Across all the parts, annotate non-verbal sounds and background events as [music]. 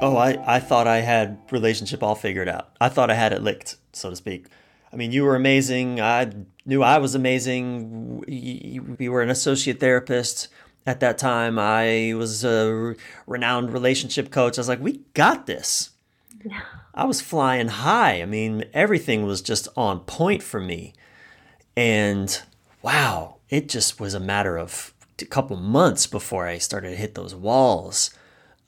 Oh, I, I thought I had relationship all figured out. I thought I had it licked, so to speak. I mean, you were amazing. I knew I was amazing. We were an associate therapist at that time. I was a renowned relationship coach. I was like, we got this. I was flying high. I mean, everything was just on point for me. And wow, it just was a matter of a couple months before I started to hit those walls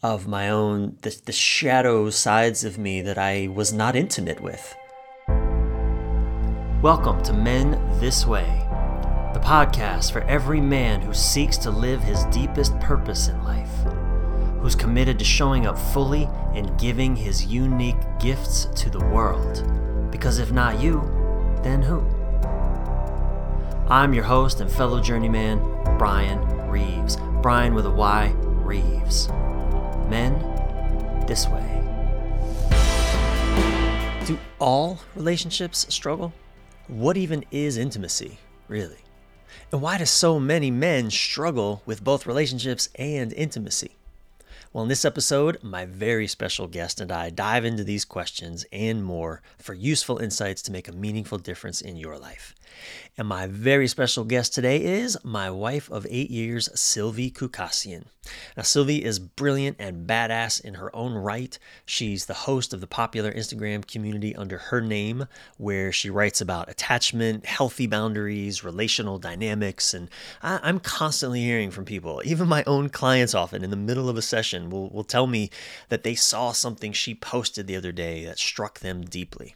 of my own, the, the shadow sides of me that I was not intimate with. Welcome to Men This Way, the podcast for every man who seeks to live his deepest purpose in life, who's committed to showing up fully and giving his unique gifts to the world. Because if not you, then who? I'm your host and fellow journeyman, Brian Reeves. Brian with a Y, Reeves. Men, this way. Do all relationships struggle? What even is intimacy, really? And why do so many men struggle with both relationships and intimacy? Well, in this episode, my very special guest and I dive into these questions and more for useful insights to make a meaningful difference in your life. And my very special guest today is my wife of eight years, Silvy Khoucasian. Now, Silvy is brilliant and badass in her own right. She's the host of the popular Instagram community under her name, where she writes about attachment, healthy boundaries, relational dynamics. And I, am constantly hearing from people, even my own clients, often in the middle of a session, will, will tell me that they saw something she posted the other day that struck them deeply.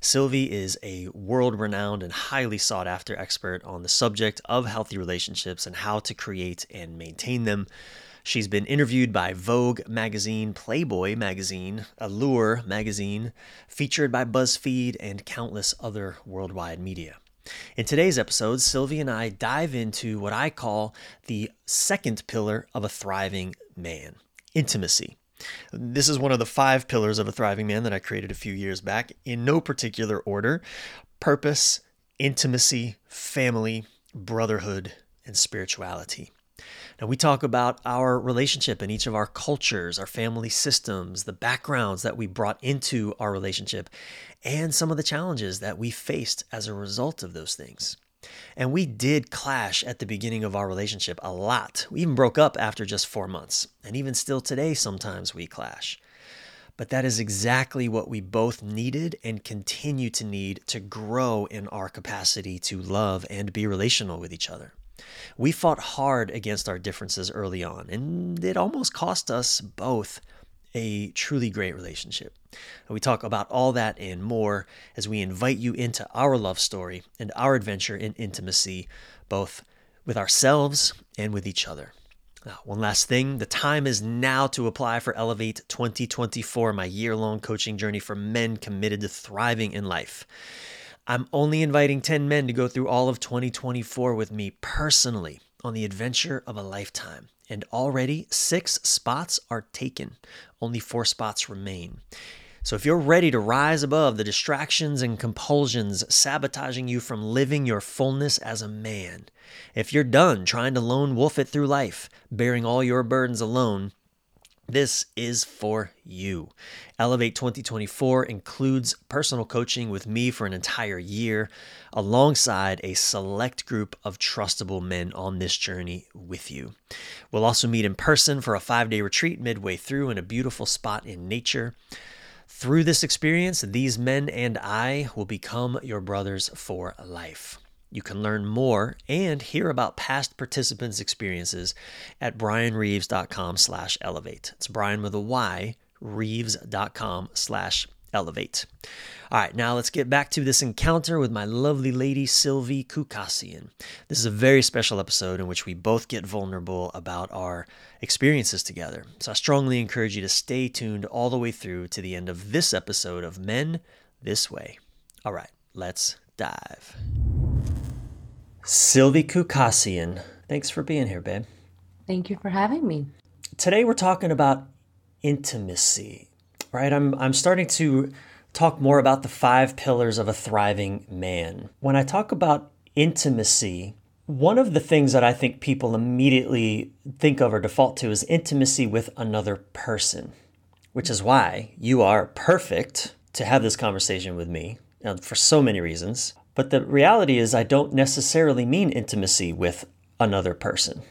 Silvy is a world renowned and highly sought after expert on the subject of healthy relationships and how to create and maintain them. She's been interviewed by Vogue magazine, Playboy magazine, Allure magazine, featured by BuzzFeed, and countless other worldwide media. In today's episode, Silvy and I dive into what I call the second pillar of a thriving man intimacy. This is one of the five pillars of a thriving man that I created a few years back in no particular order purpose, intimacy, family, brotherhood, and spirituality. Now, we talk about our relationship in each of our cultures, our family systems, the backgrounds that we brought into our relationship, and some of the challenges that we faced as a result of those things. And we did clash at the beginning of our relationship a lot. We even broke up after just four months. And even still today, sometimes we clash. But that is exactly what we both needed and continue to need to grow in our capacity to love and be relational with each other. We fought hard against our differences early on, and it almost cost us both a truly great relationship. We talk about all that and more as we invite you into our love story and our adventure in intimacy, both with ourselves and with each other. One last thing the time is now to apply for Elevate 2024, my year long coaching journey for men committed to thriving in life. I'm only inviting 10 men to go through all of 2024 with me personally on the adventure of a lifetime and already six spots are taken. Only four spots remain. So, if you're ready to rise above the distractions and compulsions sabotaging you from living your fullness as a man, if you're done trying to lone wolf it through life, bearing all your burdens alone, this is for you. Elevate 2024 includes personal coaching with me for an entire year, alongside a select group of trustable men on this journey with you. We'll also meet in person for a five day retreat midway through in a beautiful spot in nature. Through this experience, these men and I will become your brothers for life. You can learn more and hear about past participants' experiences at brianreeves.com slash elevate. It's Brian with a Y, reeves.com slash elevate. All right, now let's get back to this encounter with my lovely lady, Silvy Khoucasian. This is a very special episode in which we both get vulnerable about our experiences together. So I strongly encourage you to stay tuned all the way through to the end of this episode of Men This Way. All right, let's dive. Silvy Khoucasian, thanks for being here, babe. Thank you for having me. Today we're talking about intimacy, right? I'm, I'm starting to talk more about the five pillars of a thriving man. When I talk about intimacy, one of the things that I think people immediately think of or default to is intimacy with another person, which is why you are perfect to have this conversation with me uh, for so many reasons. But the reality is, I don't necessarily mean intimacy with another person.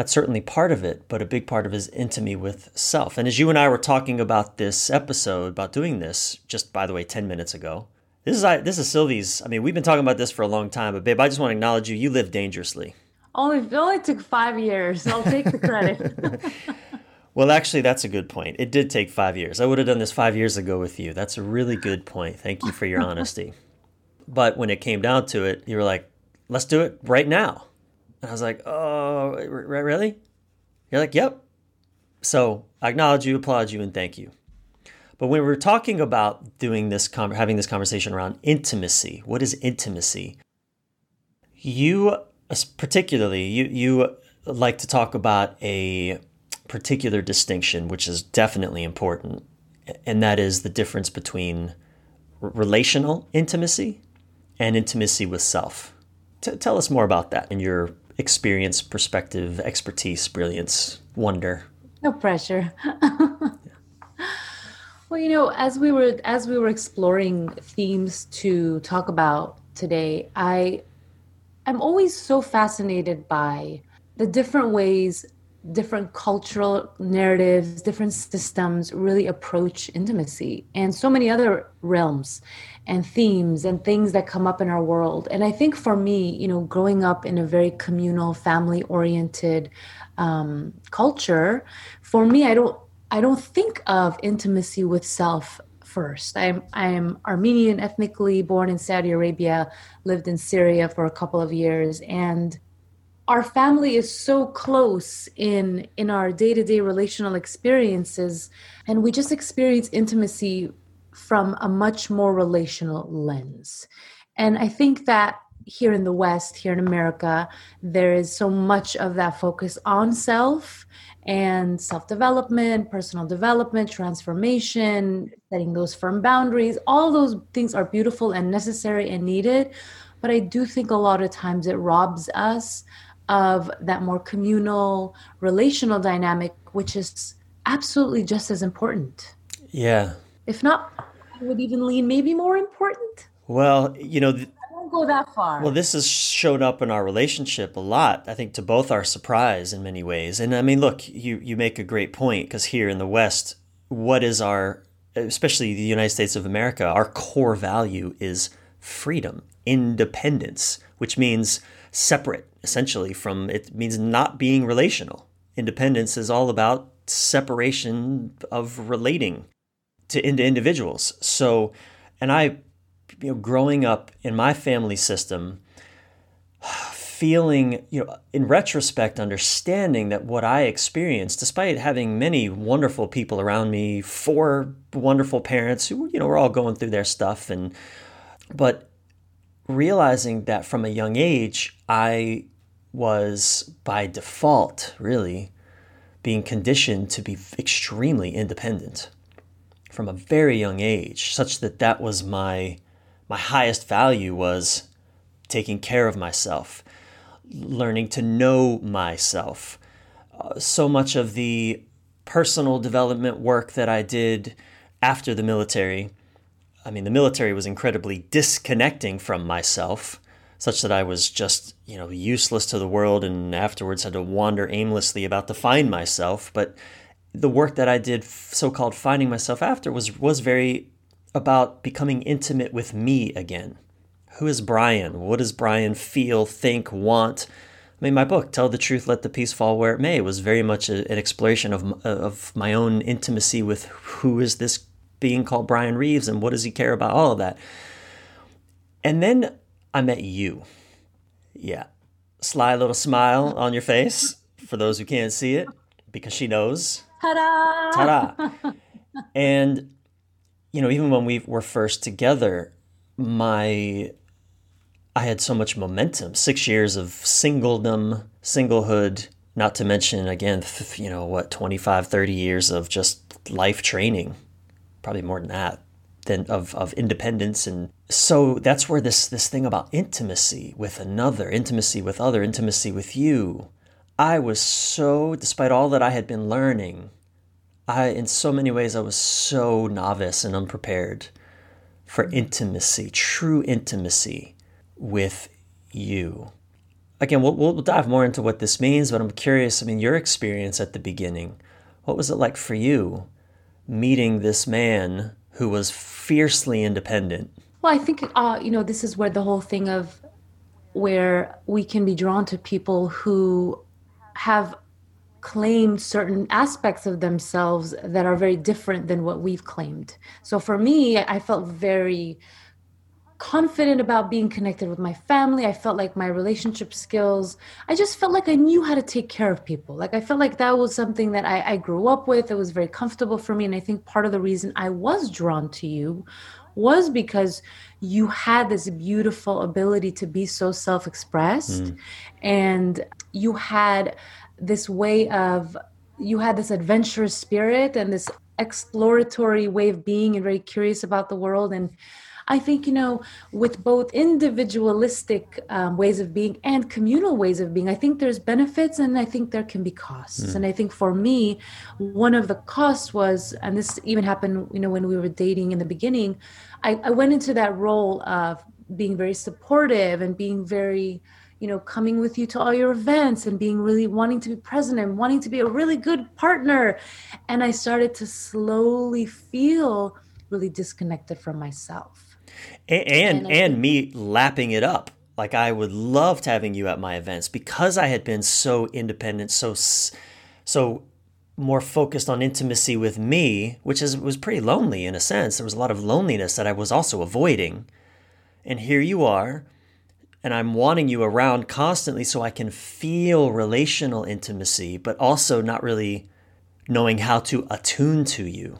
That's certainly part of it, but a big part of it is intimacy with self. And as you and I were talking about this episode, about doing this, just by the way, 10 minutes ago, this is this is Silvy's. I mean, we've been talking about this for a long time, but babe, I just want to acknowledge you. You live dangerously. Only it only took five years. I'll take the credit. [laughs] [laughs] well, actually, that's a good point. It did take five years. I would have done this five years ago with you. That's a really good point. Thank you for your [laughs] honesty. but when it came down to it, you were like, "Let's do it right now." And I was like, "Oh, really?" You're like, "Yep." So I acknowledge you, applaud you, and thank you. But when we're talking about doing this, having this conversation around intimacy, what is intimacy? You, particularly, you you like to talk about a particular distinction, which is definitely important, and that is the difference between relational intimacy and intimacy with self. T- tell us more about that in your experience, perspective, expertise, brilliance, wonder. No pressure. [laughs] Well, you know, as we were as we were exploring themes to talk about today, I I'm always so fascinated by the different ways different cultural narratives, different systems really approach intimacy and so many other realms and themes and things that come up in our world. And I think for me, you know, growing up in a very communal, family oriented um, culture, for me, I don't I don't think of intimacy with self first. I'm I'm Armenian ethnically, born in Saudi Arabia, lived in Syria for a couple of years, and our family is so close in in our day-to-day relational experiences, and we just experience intimacy from a much more relational lens. And I think that here in the West, here in America, there is so much of that focus on self and self development, personal development, transformation, setting those firm boundaries. All those things are beautiful and necessary and needed. But I do think a lot of times it robs us of that more communal, relational dynamic, which is absolutely just as important. Yeah. If not, I would even lean maybe more important. Well, you know, th- go that far. Well, this has showed up in our relationship a lot. I think to both our surprise in many ways. And I mean, look, you you make a great point because here in the West, what is our especially the United States of America, our core value is freedom, independence, which means separate essentially from it means not being relational. Independence is all about separation of relating to into individuals. So, and I you know, growing up in my family system, feeling, you know, in retrospect, understanding that what I experienced, despite having many wonderful people around me, four wonderful parents who, you know, were all going through their stuff, and, but realizing that from a young age, I was by default really being conditioned to be extremely independent from a very young age, such that that was my my highest value was taking care of myself, learning to know myself. Uh, so much of the personal development work that I did after the military, I mean, the military was incredibly disconnecting from myself, such that I was just, you know, useless to the world and afterwards had to wander aimlessly about to find myself. But the work that I did, so called finding myself after, was, was very about becoming intimate with me again. Who is Brian? What does Brian feel, think, want? I mean, my book, Tell the Truth, Let the Peace Fall Where It May, was very much a, an exploration of, of my own intimacy with who is this being called Brian Reeves and what does he care about, all of that. And then I met you. Yeah. Sly little smile on your face for those who can't see it because she knows. Ta-da! Ta-da! [laughs] and you know, even when we were first together, my I had so much momentum. Six years of singledom, singlehood, not to mention, again, you know, what, 25, 30 years of just life training, probably more than that, than of, of independence. And so that's where this, this thing about intimacy with another, intimacy with other, intimacy with you, I was so, despite all that I had been learning, I, in so many ways, I was so novice and unprepared for intimacy, true intimacy with you. Again, we'll, we'll dive more into what this means, but I'm curious. I mean, your experience at the beginning, what was it like for you meeting this man who was fiercely independent? Well, I think, uh, you know, this is where the whole thing of where we can be drawn to people who have claimed certain aspects of themselves that are very different than what we've claimed. So for me, I felt very confident about being connected with my family. I felt like my relationship skills, I just felt like I knew how to take care of people. Like I felt like that was something that I, I grew up with. It was very comfortable for me. And I think part of the reason I was drawn to you was because you had this beautiful ability to be so self expressed mm. and you had this way of you had this adventurous spirit and this exploratory way of being and very curious about the world and I think, you know, with both individualistic um, ways of being and communal ways of being, I think there's benefits and I think there can be costs. Mm. And I think for me, one of the costs was, and this even happened, you know, when we were dating in the beginning, I, I went into that role of being very supportive and being very, you know, coming with you to all your events and being really wanting to be present and wanting to be a really good partner. And I started to slowly feel really disconnected from myself and and, and me lapping it up. Like I would loved having you at my events because I had been so independent, so so more focused on intimacy with me, which is was pretty lonely in a sense. There was a lot of loneliness that I was also avoiding. And here you are, and I'm wanting you around constantly so I can feel relational intimacy, but also not really knowing how to attune to you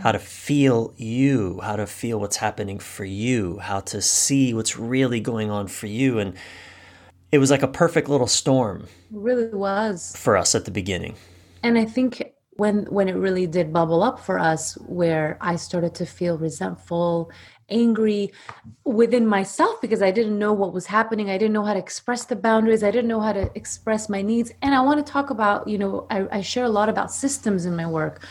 how to feel you, how to feel what's happening for you, how to see what's really going on for you. And it was like a perfect little storm. It really was. For us at the beginning. And I think when when it really did bubble up for us where I started to feel resentful, angry within myself because I didn't know what was happening. I didn't know how to express the boundaries. I didn't know how to express my needs. And I want to talk about, you know, I, I share a lot about systems in my work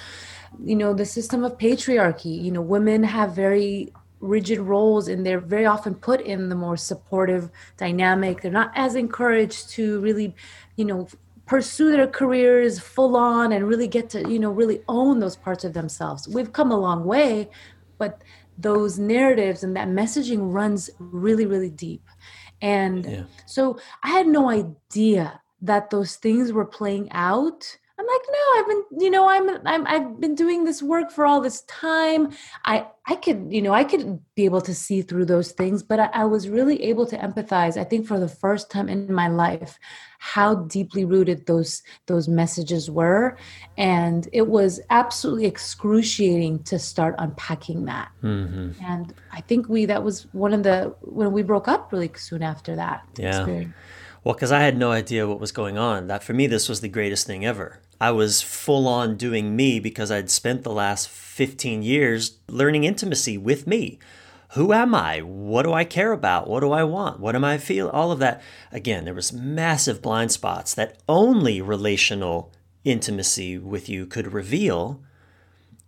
you know the system of patriarchy. You know women have very rigid roles and they're very often put in the more supportive dynamic. They're not as encouraged to really you know pursue their careers full on and really get to you know really own those parts of themselves. We've come a long way but those narratives and that messaging runs really really deep. And yeah. so i had no idea that those things were playing out I'm like, no, I've been, you know, I'm, I'm, I've been doing this work for all this time. I, I could, you know, I could be able to see through those things, but I, I was really able to empathize. I think for the first time in my life, how deeply rooted those, those messages were, and it was absolutely excruciating to start unpacking that. Mm-hmm. And I think we, that was one of the when we broke up really soon after that. Yeah. Experience. Well, because I had no idea what was going on. That for me, this was the greatest thing ever. I was full on doing me because I'd spent the last 15 years learning intimacy with me. Who am I? What do I care about? What do I want? What am I feel? All of that. Again, there was massive blind spots that only relational intimacy with you could reveal.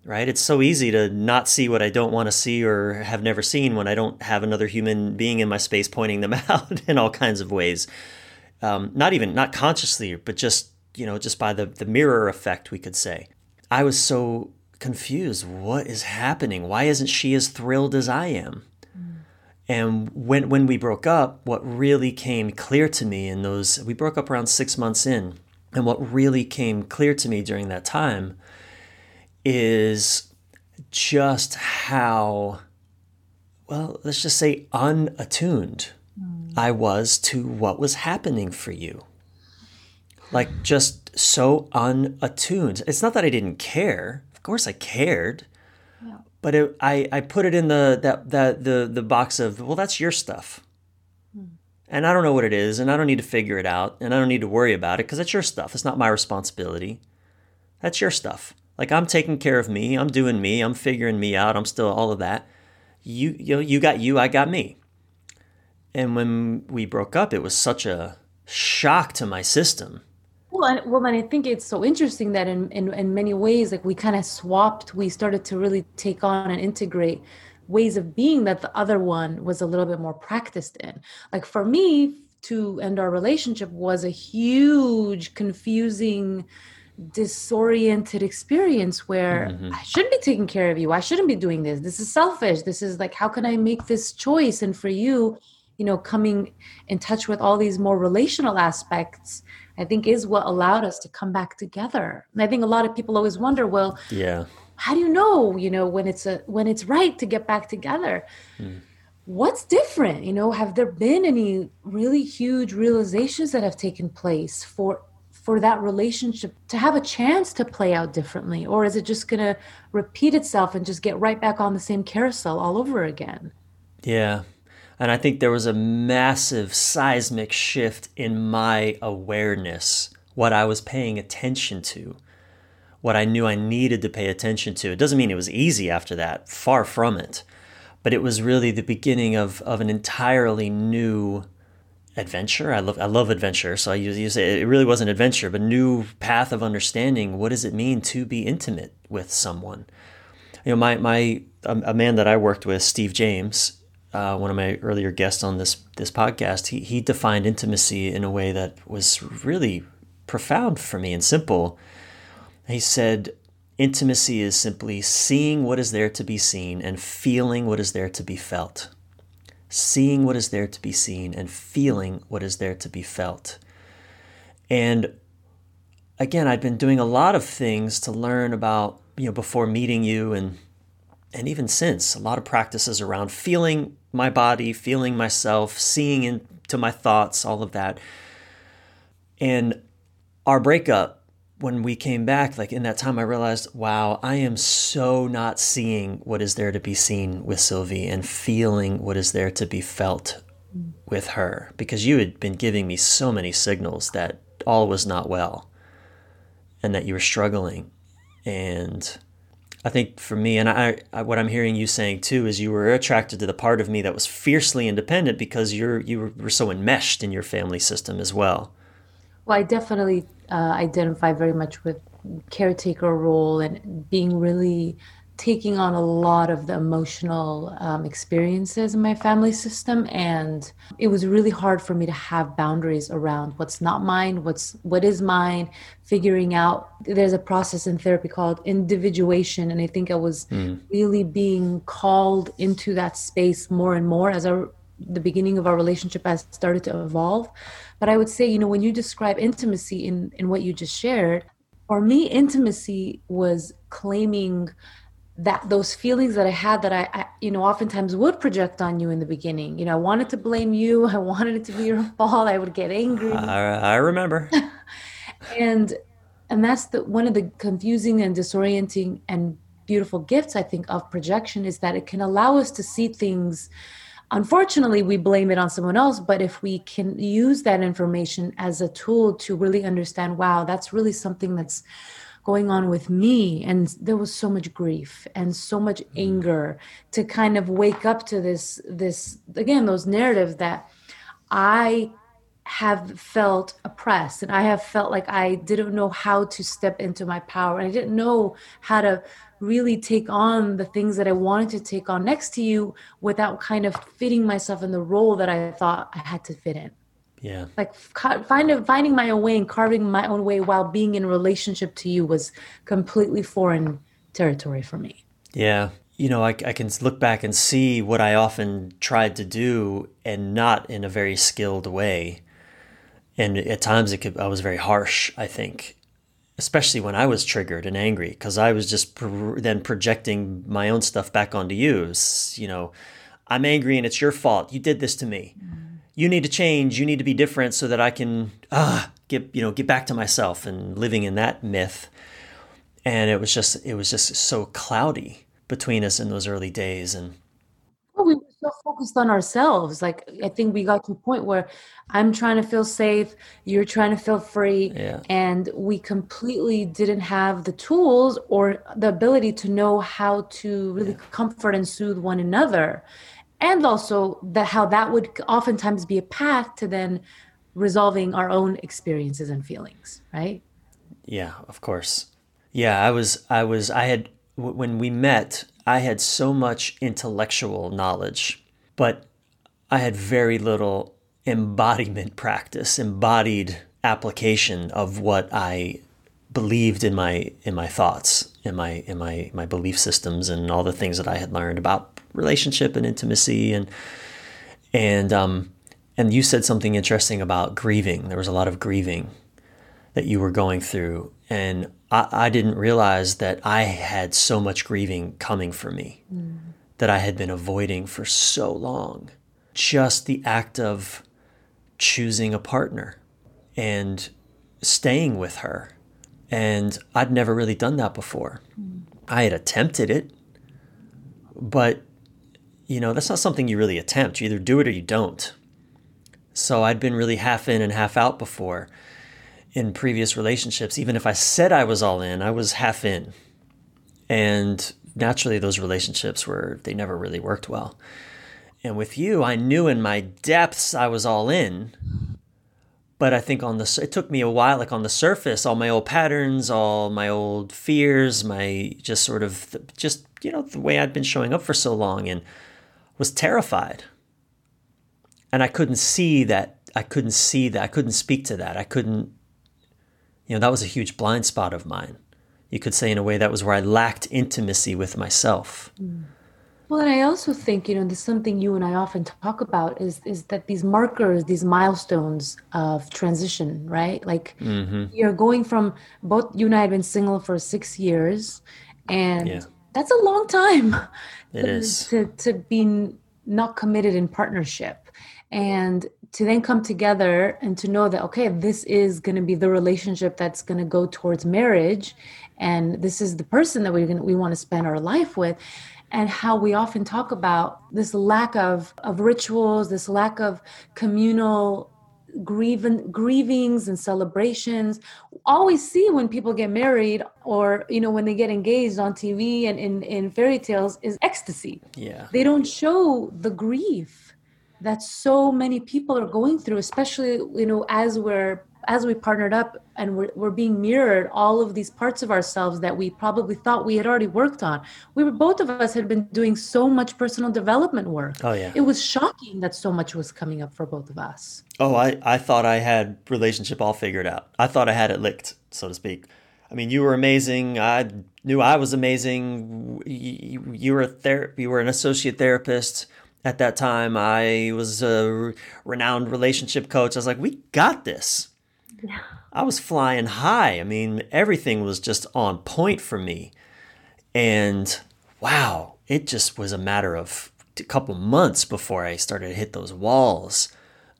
Right? It's so easy to not see what I don't want to see or have never seen when I don't have another human being in my space pointing them [laughs] out in all kinds of ways. Um, not even not consciously, but just you know, just by the, the mirror effect, we could say. I was so confused. What is happening? Why isn't she as thrilled as I am? Mm. And when when we broke up, what really came clear to me in those we broke up around six months in, and what really came clear to me during that time is just how well, let's just say unattuned mm. I was to what was happening for you like just so unattuned. It's not that I didn't care. Of course I cared. Yeah. But it, I, I put it in the that, that the the box of well that's your stuff. Hmm. And I don't know what it is and I don't need to figure it out and I don't need to worry about it because it's your stuff. It's not my responsibility. That's your stuff. Like I'm taking care of me, I'm doing me, I'm figuring me out, I'm still all of that. You you know, you got you, I got me. And when we broke up, it was such a shock to my system Well, and, well, and I think it's so interesting that in, in, in many ways, like we kind of swapped, we started to really take on and integrate ways of being that the other one was a little bit more practiced in. Like for me, to end our relationship was a huge, confusing, disoriented experience where mm-hmm. I shouldn't be taking care of you. I shouldn't be doing this. This is selfish. This is like, how can I make this choice? And for you, you know, coming in touch with all these more relational aspects, I think is what allowed us to come back together. And I think a lot of people always wonder, well, yeah, how do you know, you know, when it's a when it's right to get back together? Mm what's different? You know have there been any really huge realizations that have taken place for for that relationship to have a chance to play out differently? Or is it just going to repeat itself and just get right back on the same carousel all over again? Yeah and i think there was a massive seismic shift in my awareness what i was paying attention to what i knew i needed to pay attention to it doesn't mean it was easy after that far from it but it was really the beginning of, of an entirely new adventure. I love I love adventure, so I use, use it. It really was an adventure, but new path of understanding. What does it mean to be intimate with someone? You know, my my um, a, man that I worked with, Steve James, uh, one of my earlier guests on this this podcast, he he defined intimacy in a way that was really profound for me and simple. He said, Intimacy is simply seeing what is there to be seen and feeling what is there to be felt. Seeing what is there to be seen and feeling what is there to be felt. And again, I'd been doing a lot of things to learn about, you know, before meeting you and and even since, a lot of practices around feeling my body, feeling myself, seeing into my thoughts, all of that. And our breakup when we came back, like in that time, I realized, wow, I am so not seeing what is there to be seen with Silvy and feeling what is there to be felt with her because you had been giving me so many signals that all was not well and that you were struggling. And I think for me, and I, I, what I'm hearing you saying too is you were attracted to the part of me that was fiercely independent because you're you were so enmeshed in your family system as well. Well, I definitely uh, identify very much with caretaker role and being really taking on a lot of the emotional um, experiences in my family system and it was really hard for me to have boundaries around what's not mine what's what is mine figuring out there's a process in therapy called individuation and i think i was mm. really being called into that space more and more as our the beginning of our relationship has started to evolve but I would say, you know, when you describe intimacy in, in what you just shared, for me, intimacy was claiming that those feelings that I had that I, I, you know, oftentimes would project on you in the beginning. You know, I wanted to blame you. [laughs] I wanted it to be your fault. I would get angry. I, I remember. [laughs] and and that's the one of the confusing and disorienting and beautiful gifts I think of projection is that it can allow us to see things unfortunately we blame it on someone else but if we can use that information as a tool to really understand wow that's really something that's going on with me and there was so much grief and so much mm-hmm. anger to kind of wake up to this this again those narratives that i have felt oppressed and i have felt like i didn't know how to step into my power and i didn't know how to really take on the things that I wanted to take on next to you without kind of fitting myself in the role that I thought I had to fit in. Yeah. Like finding finding my own way and carving my own way while being in relationship to you was completely foreign territory for me. Yeah. You know, I, I can look back and see what I often tried to do and not in a very skilled way. And at times it could, I was very harsh, I think especially when I was triggered and angry, because I was just pro- then projecting my own stuff back onto you. you know, I'm angry and it's your fault. You did this to me. Mm-hmm. You need to change. You need to be different so that I can ah get you know get back to myself and living in that myth. And it was just it was just so cloudy between us in those early days and well, we were so focused on ourselves. Like I think we got to a point where I'm trying to feel safe, you're trying to feel free, yeah. and we completely didn't have the tools or the ability to know how to really yeah. comfort and soothe one another. And also that how that would oftentimes be a path to then resolving our own experiences and feelings, right? Yeah, of course. Yeah, I was, I was, I had, when we met, I had so much intellectual knowledge, but I had very little embodiment practice, embodied application of what I believed in my in my thoughts, in my in my my belief systems, and all the things that I had learned about relationship and intimacy, and and um, and you said something interesting about grieving. There was a lot of grieving that you were going through, and I, I didn't realize that I had so much grieving coming for me mm. that I had been avoiding for so long. Just the act of choosing a partner and staying with her. And I'd never really done that before. Mm. I had attempted it, but you know, that's not something you really attempt. You either do it or you don't. So I'd been really half in and half out before in previous relationships. Even if I said I was all in, I was half in. And naturally, those relationships were, they never really worked well. And with you, I knew in my depths I was all in. But I think on the it took me a while. Like on the surface, all my old patterns, all my old fears, my just sort of just you know the way I'd been showing up for so long, and was terrified. And I couldn't see that. I couldn't see that. I couldn't speak to that. I couldn't. You know that was a huge blind spot of mine. You could say in a way that was where I lacked intimacy with myself. Mm. Well, and I also think, you know, there's something you and I often talk about is is that these markers, these milestones of transition, right? Like mm-hmm. you're going from both you and I have been single for six years, and yeah. That's a long time. It to, is to to be not committed in partnership, and to then come together and to know that okay, this is going to be the relationship that's going to go towards marriage, and this is the person that we're going we want to spend our life with and how we often talk about this lack of, of rituals, this lack of communal grieving, grievings and celebrations. always see when people get married or, you know, when they get engaged on TV and in, in fairy tales is ecstasy. Yeah. They don't show the grief that so many people are going through, especially, you know, as we're as we partnered up and we're, we're being mirrored all of these parts of ourselves that we probably thought we had already worked on. We were both of us had been doing so much personal development work. Oh yeah. It was shocking that so much was coming up for both of us. Oh i i thought i had relationship all figured out. I thought i had it licked so to speak. I mean you were amazing. I knew i was amazing. You, you were a ther- you were an associate therapist. At that time i was a renowned relationship coach. I was like we got this. I was flying high. I mean, everything was just on point for me. And wow, it just was a matter of a couple months before I started to hit those walls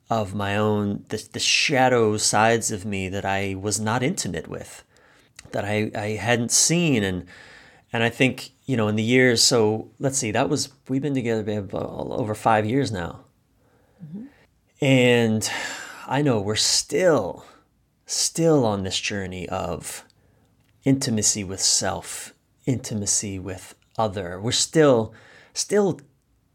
of my own, the, the shadow sides of me that I was not intimate with, that I, I hadn't seen. And, and I think, you know, in the years, so let's see, that was, we've been together over five years now. Mm-hmm. And I know we're still still on this journey of intimacy with self, intimacy with other. We're still still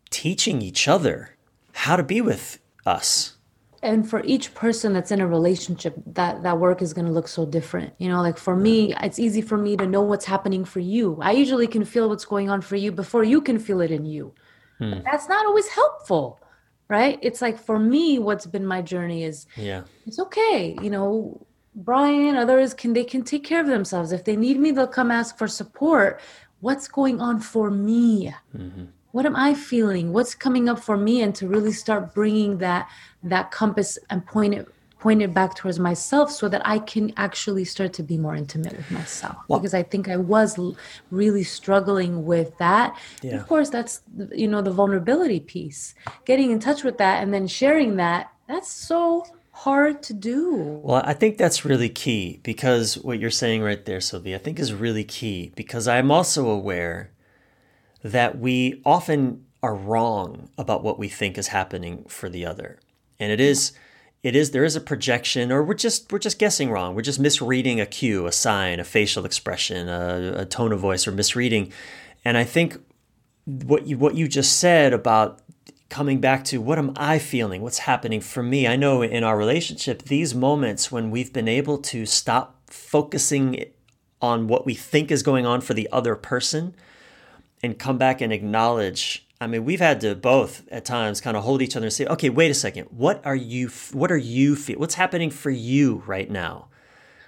teaching each other how to be with us. And for each person that's in a relationship, that that work is going to look so different. You know, like for me, it's easy for me to know what's happening for you. I usually can feel what's going on for you before you can feel it in you. Hmm. That's not always helpful right? It's like for me what's been my journey is yeah. it's okay you know brian others can they can take care of themselves. If they need me they'll come ask for support. What's going on for me? Mm-hmm. what am i feeling? What's coming up for me? And to really start bringing that that compass and point it point it back towards myself so that I can actually start to be more intimate with myself because I think I was really struggling with that. Yeah. Of course, that's you know the vulnerability piece. Getting in touch with that and then sharing that that's so hard to do. Well, I think that's really key because what you're saying right there, Sylvia, I think is really key because I'm also aware that we often are wrong about what we think is happening for the other. And it is it is there is a projection or we're just we're just guessing wrong we're just misreading a cue a sign a facial expression a, a tone of voice or misreading and i think what you what you just said about coming back to what am I feeling? What's happening for me? I know in our relationship, these moments when we've been able to stop focusing on what we think is going on for the other person and come back and acknowledge I mean, we've had to both at times kind of hold each other and say, "Okay, wait a second. What are you what are you feel? What's happening for you right now?"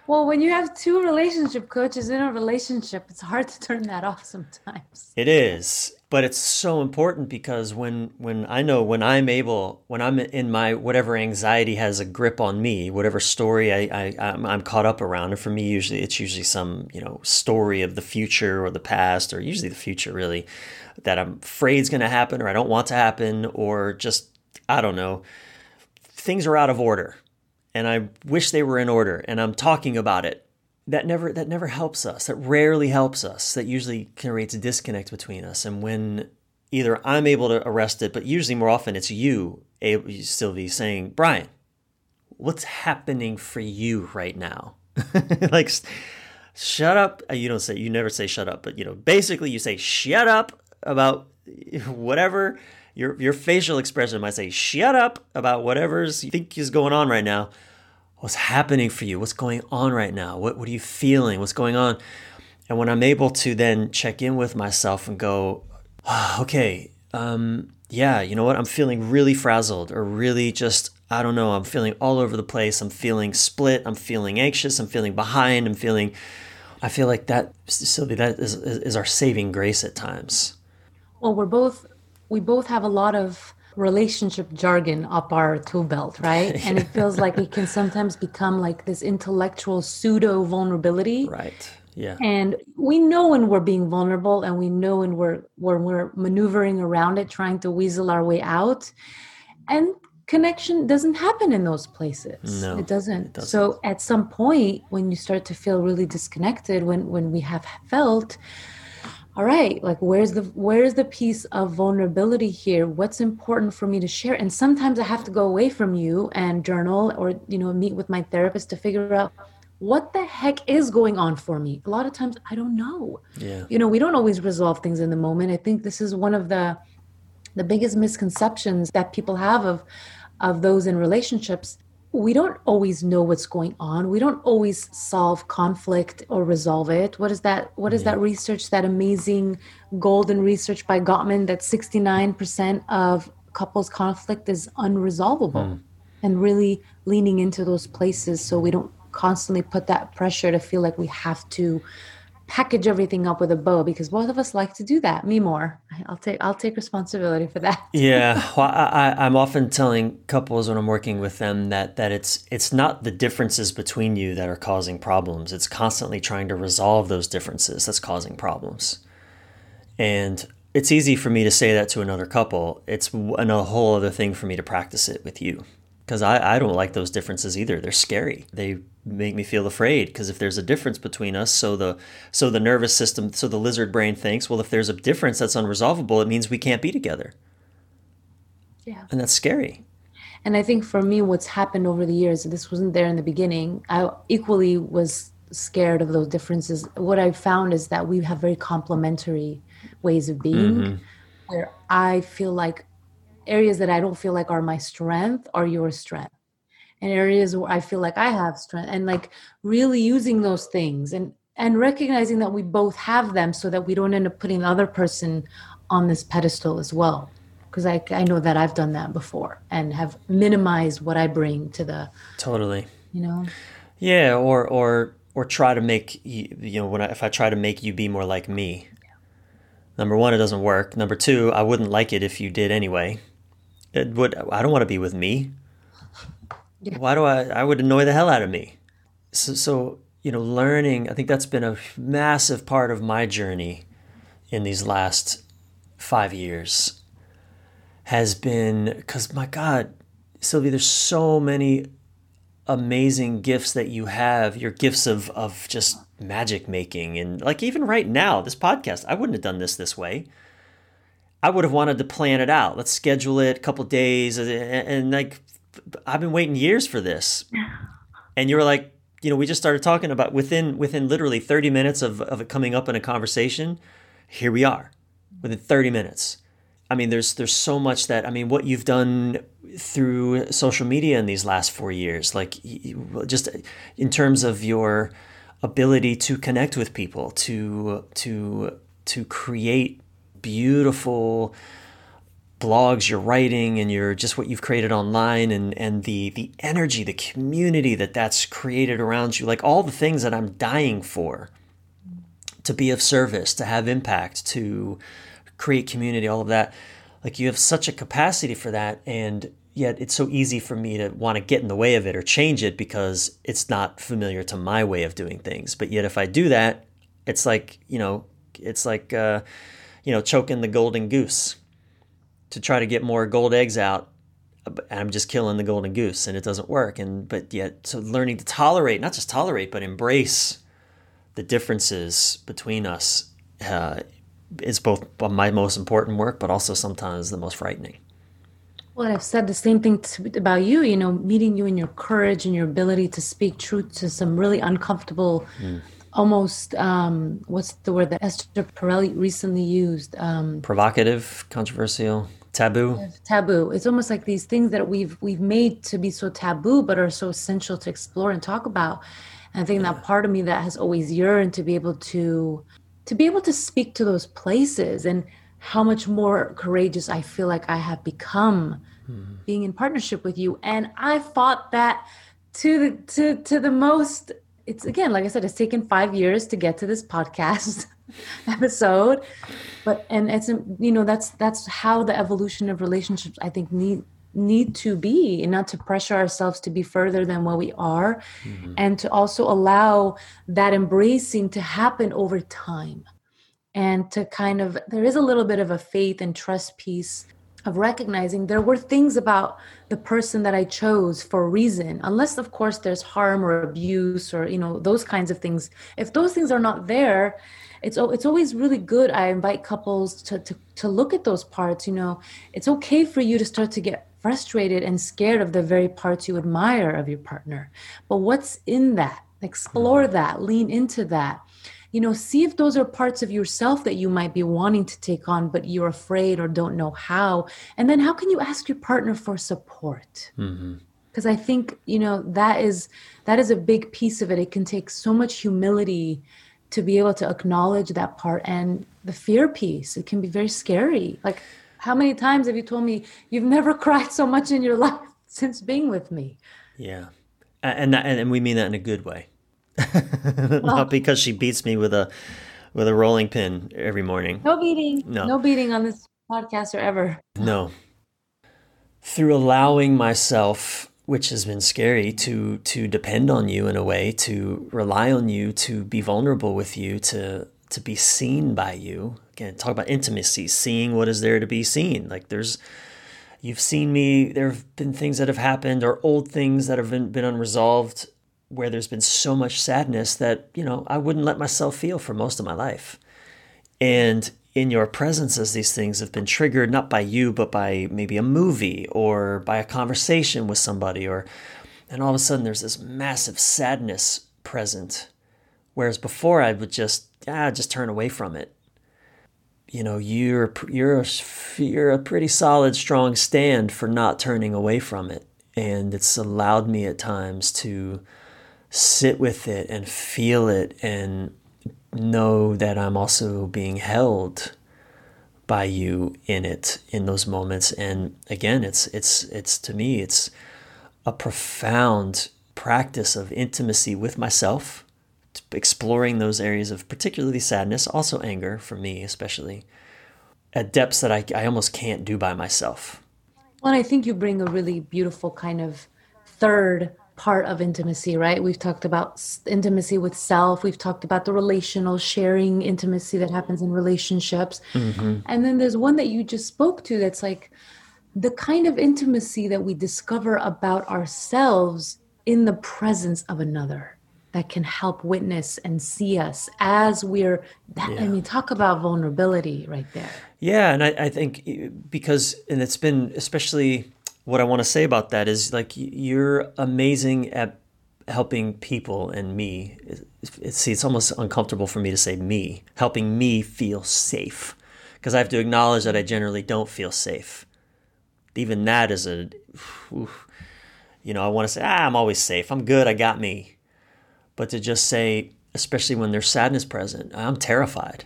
Well, when you have two relationship coaches in a relationship, it's hard to turn that off sometimes. It is, but it's so important because when when I know when I'm able when I'm in my whatever anxiety has a grip on me, whatever story I, I I'm, I'm caught up around, and for me usually it's usually some you know story of the future or the past or usually the future really that I'm afraid is going to happen or I don't want to happen or just I don't know things are out of order and I wish they were in order and I'm talking about it. That never that never helps us. That rarely helps us. That usually creates a disconnect between us. And when either I'm able to arrest it, but usually more often it's you, Silvy, saying, Brian, what's happening for you right now? [laughs] like shut up. Uh, you don't say you never say shut up, but you know, basically you say shut up about whatever your your facial expression might say shut up about whatever's you think is going on right now what's happening for you? What's going on right now? What, what are you feeling? What's going on? And when I'm able to then check in with myself and go, oh, okay, um, yeah, you know what? I'm feeling really frazzled or really just, I don't know, I'm feeling all over the place. I'm feeling split. I'm feeling anxious. I'm feeling behind. I'm feeling, I feel like that, Silvy, that is, is our saving grace at times. Well, we're both, we both have a lot of relationship jargon up our tool belt, right? yeah. [laughs] And it feels like it can sometimes become like this intellectual pseudo vulnerability. Right. Yeah. And we know when we're being vulnerable and we know when we're when we're maneuvering around it, trying to weasel our way out. And connection doesn't happen in those places. No, it doesn't. it doesn't. So at some point when you start to feel really disconnected, when when we have felt all right like where's the where's the piece of vulnerability here? What's important for me to share? And sometimes i have to go away from you and journal or you know meet with my therapist to figure out what the heck is going on for me. A lot of times i don't know. Yeah. You know we don't always resolve things in the moment. I think this is one of the the biggest misconceptions that people have of of those in relationships we don't always know what's going on we don't always solve conflict or resolve it what is that what is yeah. that research that amazing golden research by gottman that 69% of couples conflict is unresolvable mm. and really leaning into those places so we don't constantly put that pressure to feel like we have to package everything up with a bow because both of us like to do that. Me more. I'll take I'll take responsibility for that. [laughs] yeah, well, I, I'm often telling couples when I'm working with them that that it's it's not the differences between you that are causing problems. It's constantly trying to resolve those differences that's causing problems. And it's easy for me to say that to another couple. It's a whole other thing for me to practice it with you because I, I don't like those differences either. They're scary. They make me feel afraid because if there's a difference between us, so the so the nervous system, so the lizard brain thinks, well, if there's a difference that's unresolvable, it means we can't be together. Yeah, and that's scary. And I think for me, what's happened over the years, this wasn't there in the beginning. I equally was scared of those differences. What I found is that we have very complementary ways of being, mm-hmm. where I feel like areas that I don't feel like are my strength are your strength. And areas where I feel like I have strength and like really using those things and and recognizing that we both have them so that we don't end up putting the other person on this pedestal as well. Because I, I know that I've done that before and have minimized what I bring to the totally. you know? Yeah or or or try to make you, you know when I, if I try to make you be more like me. Number one it doesn't work. Number two I wouldn't like it if you did anyway. It would I don't want to be with me. Yeah. Why do I I would annoy the hell out of me. So so you know learning I think that's been a massive part of my journey in these last 5 years has been cuz my god Silvy there's so many amazing gifts that you have your gifts of of just magic making and like even right now this podcast I wouldn't have done this this way I would have wanted to plan it out. Let's schedule it a couple days, and, and, like I've been waiting years for this. And you were like, you know, we just started talking about within within literally 30 minutes of, of it coming up in a conversation. Here we are, within 30 minutes. I mean, there's there's so much that I mean, what you've done through social media in these last four years, like just uh, in terms of your ability to connect with people, to to to create beautiful blogs you're writing and you're just what you've created online and and the the energy the community that that's created around you like all the things that I'm dying for to be of service to have impact to create community all of that. Like you have such a capacity for that and yet it's so easy for me to want to get in the way of it or change it because it's not familiar to my way of doing things. But yet if I do that it's like you know it's like uh, you know choking the golden goose to try to get more gold eggs out I'm just killing the golden goose and it doesn't work. And but yet so learning to tolerate not just tolerate but embrace the differences between us uh, is both my most important work but also sometimes the most frightening. Well i've said the same thing to, about you you know meeting you in your courage and your ability to speak truth to some really uncomfortable mm. almost um, what's the word that esther perel recently used um, provocative controversial taboo? Taboo. It's almost like these things that we've we've made to be so taboo but are so essential to explore and talk about. And i think yeah. that part of me that has always yearned to be able to to be able to speak to those places and how much more courageous i feel like i have become mm-hmm. being in partnership with you. And i fought that to the to to the most. It's again like i said it's taken five years to get to this podcast [laughs] [laughs] episode but and it's you know that's that's how the evolution of relationships i think need need to be and not to pressure ourselves to be further than what we are mm-hmm. and to also allow that embracing to happen over time and to kind of there is a little bit of a faith and trust piece of recognizing there were things about the person that I chose for a reason unless of course there's harm or abuse or you know those kinds of things if those things are not there it's it's always really good i invite couples to, to to look at those parts you know. It's okay for you to start to get frustrated and scared of the very parts you admire of your partner. But what's in that? Explore mm-hmm. that lean into that. You know see if those are parts of yourself that you might be wanting to take on but you're afraid or don't know how. And then how can you ask your partner for support? Mm-hmm. Because i think you know that is that is a big piece of it. It can take so much humility to be able to acknowledge that part and the fear piece. It can be very scary. Like how many times have you told me you've never [laughs] cried so much in your life [laughs] since being with me? Yeah. And that, and we mean that in a good way. [laughs] Not because she beats me with a with a rolling pin every morning. No beating. No. No beating on this podcast or ever. No. Through allowing myself which has been scary to to depend on you in a way, to rely on you, to be vulnerable with you, to to be seen by you. Again, talk about intimacy, seeing what is there to be seen. Like there's you've seen me, there have been things that have happened or old things that have been, been unresolved where there's been so much sadness that, you know, I wouldn't let myself feel for most of my life. And in your presence as these things have been triggered not by you but by maybe a movie or by a conversation with somebody or and all of a sudden there's this massive sadness present. Whereas before I would just ah just turn away from it. You know you're you're a, you're a pretty solid strong stand for not turning away from it. And it's allowed me at times to sit with it and feel it and know that I'm also being held by you in it in those moments. And again it's it's it's to me it's a profound practice of intimacy with myself exploring those areas of particularly sadness also anger for me especially at depths that I, I almost can't do by myself. Well i think you bring a really beautiful kind of third part of intimacy, right? We've talked about intimacy with self. We've talked about the relational sharing intimacy that happens in relationships. Mm-hmm. And then there's one that you just spoke to that's like the kind of intimacy that we discover about ourselves in the presence of another that can help witness and see us as we're that yeah. i mean talk about vulnerability right there yeah and I, I think because and it's been especially what I want to say about that is like you're amazing at helping people and me. It, it, see, it's almost uncomfortable for me to say me, helping me feel safe. because I have to acknowledge that I generally don't feel safe. Even that is a, you know, I want to say, ah, I'm always safe. I'm good. I got me. But to just say, especially when there's sadness present, I'm terrified.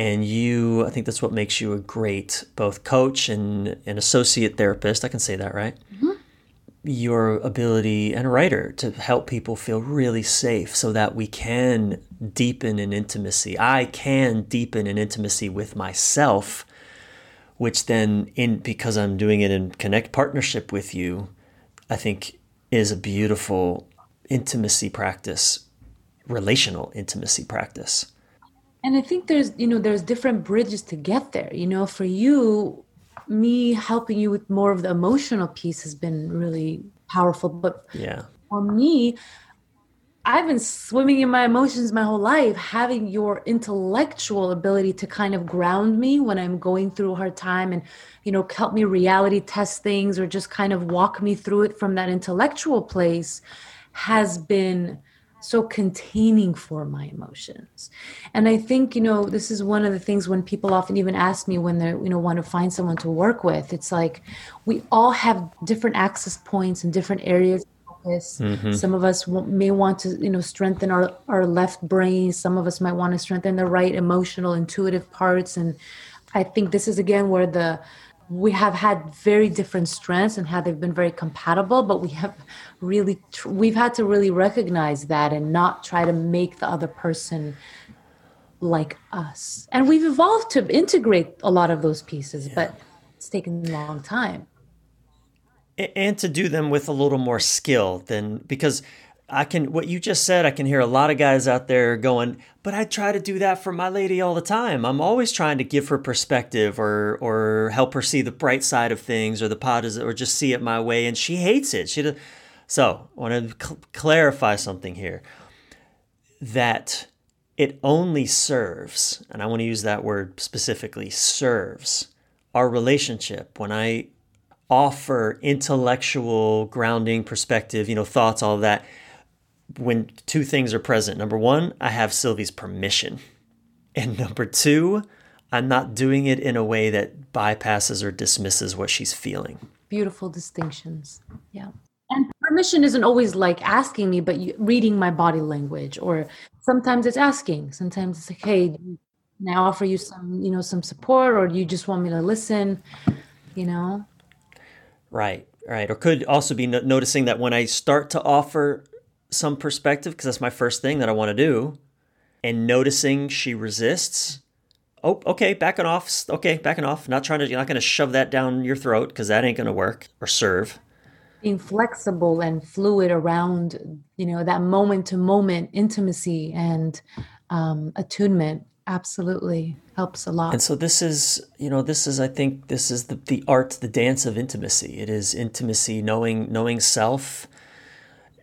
And you, I think that's what makes you a great both coach and an associate therapist. I can say that, right? Mm-hmm. Your ability and a writer to help people feel really safe so that we can deepen an intimacy. I can deepen an intimacy with myself, which then, in because I'm doing it in connect partnership with you, I think is a beautiful intimacy practice, relational intimacy practice. And I think there's, you know, there's different bridges to get there. You know, for you, me helping you with more of the emotional piece has been really powerful. But yeah, for me, I've been swimming in my emotions my whole life. Having your intellectual ability to kind of ground me when I'm going through a hard time and, you know, help me reality test things or just kind of walk me through it from that intellectual place has been so containing for my emotions and i think you know this is one of the things when people often even ask me when they you know want to find someone to work with it's like we all have different access points and different areas Mm-hmm. Some of us may want to, you know, strengthen our, our left brain. Some of us might want to strengthen the right emotional, intuitive parts. And I think this is again where the we have had very different strengths and how they've been very compatible but we have really we've had to really recognize that and not try to make the other person like us and we've evolved to integrate a lot of those pieces yeah. but it's taken a long time and to do them with a little more skill than because I can what you just said I can hear a lot of guys out there going but I try to do that for my lady all the time. I'm always trying to give her perspective or or help her see the bright side of things or the pot positive or just see it my way and she hates it. She does. so I want to cl- clarify something here. That it only serves and I want to use that word specifically serves our relationship. When I offer intellectual grounding perspective you know thoughts all that when two things are present. Number one, I have Silvy's permission. And number two, I'm not doing it in a way that bypasses or dismisses what she's feeling. Beautiful distinctions. Yeah. And permission isn't always like asking me, but you, reading my body language, or sometimes it's asking. Sometimes it's like, hey, now offer you some, you know, some support, or you just want me to listen, you know? Right, right. Or could also be no- noticing that when I start to offer some perspective because that's my first thing that I want to do. And noticing she resists. Oh, okay, backing off. Okay, backing off. Not trying to, you're not going to shove that down your throat because that ain't going to work or serve. Being flexible and fluid around, you know, that moment to moment intimacy and um, attunement absolutely helps a lot. And so this is, you know, this is, I think, this is the, the art, the dance of intimacy. It is intimacy, knowing, knowing self,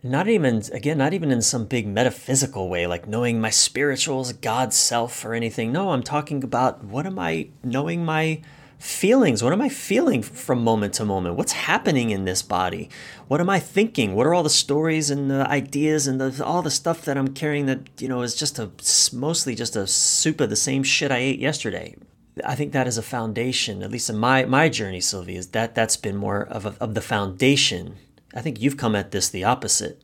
not even again not even in some big metaphysical way like knowing my spirituals god's self or anything. No i'm talking about what am i knowing my feelings? What am i feeling from moment to moment? What's happening in this body? What am i thinking? What are all the stories and the ideas and the, all the stuff that i'm carrying that you know is just a mostly just a soup of the same shit i ate yesterday? I think that is a foundation, at least in my my journey, Silvy, is that that's been more of a, of the foundation I think you've come at this the opposite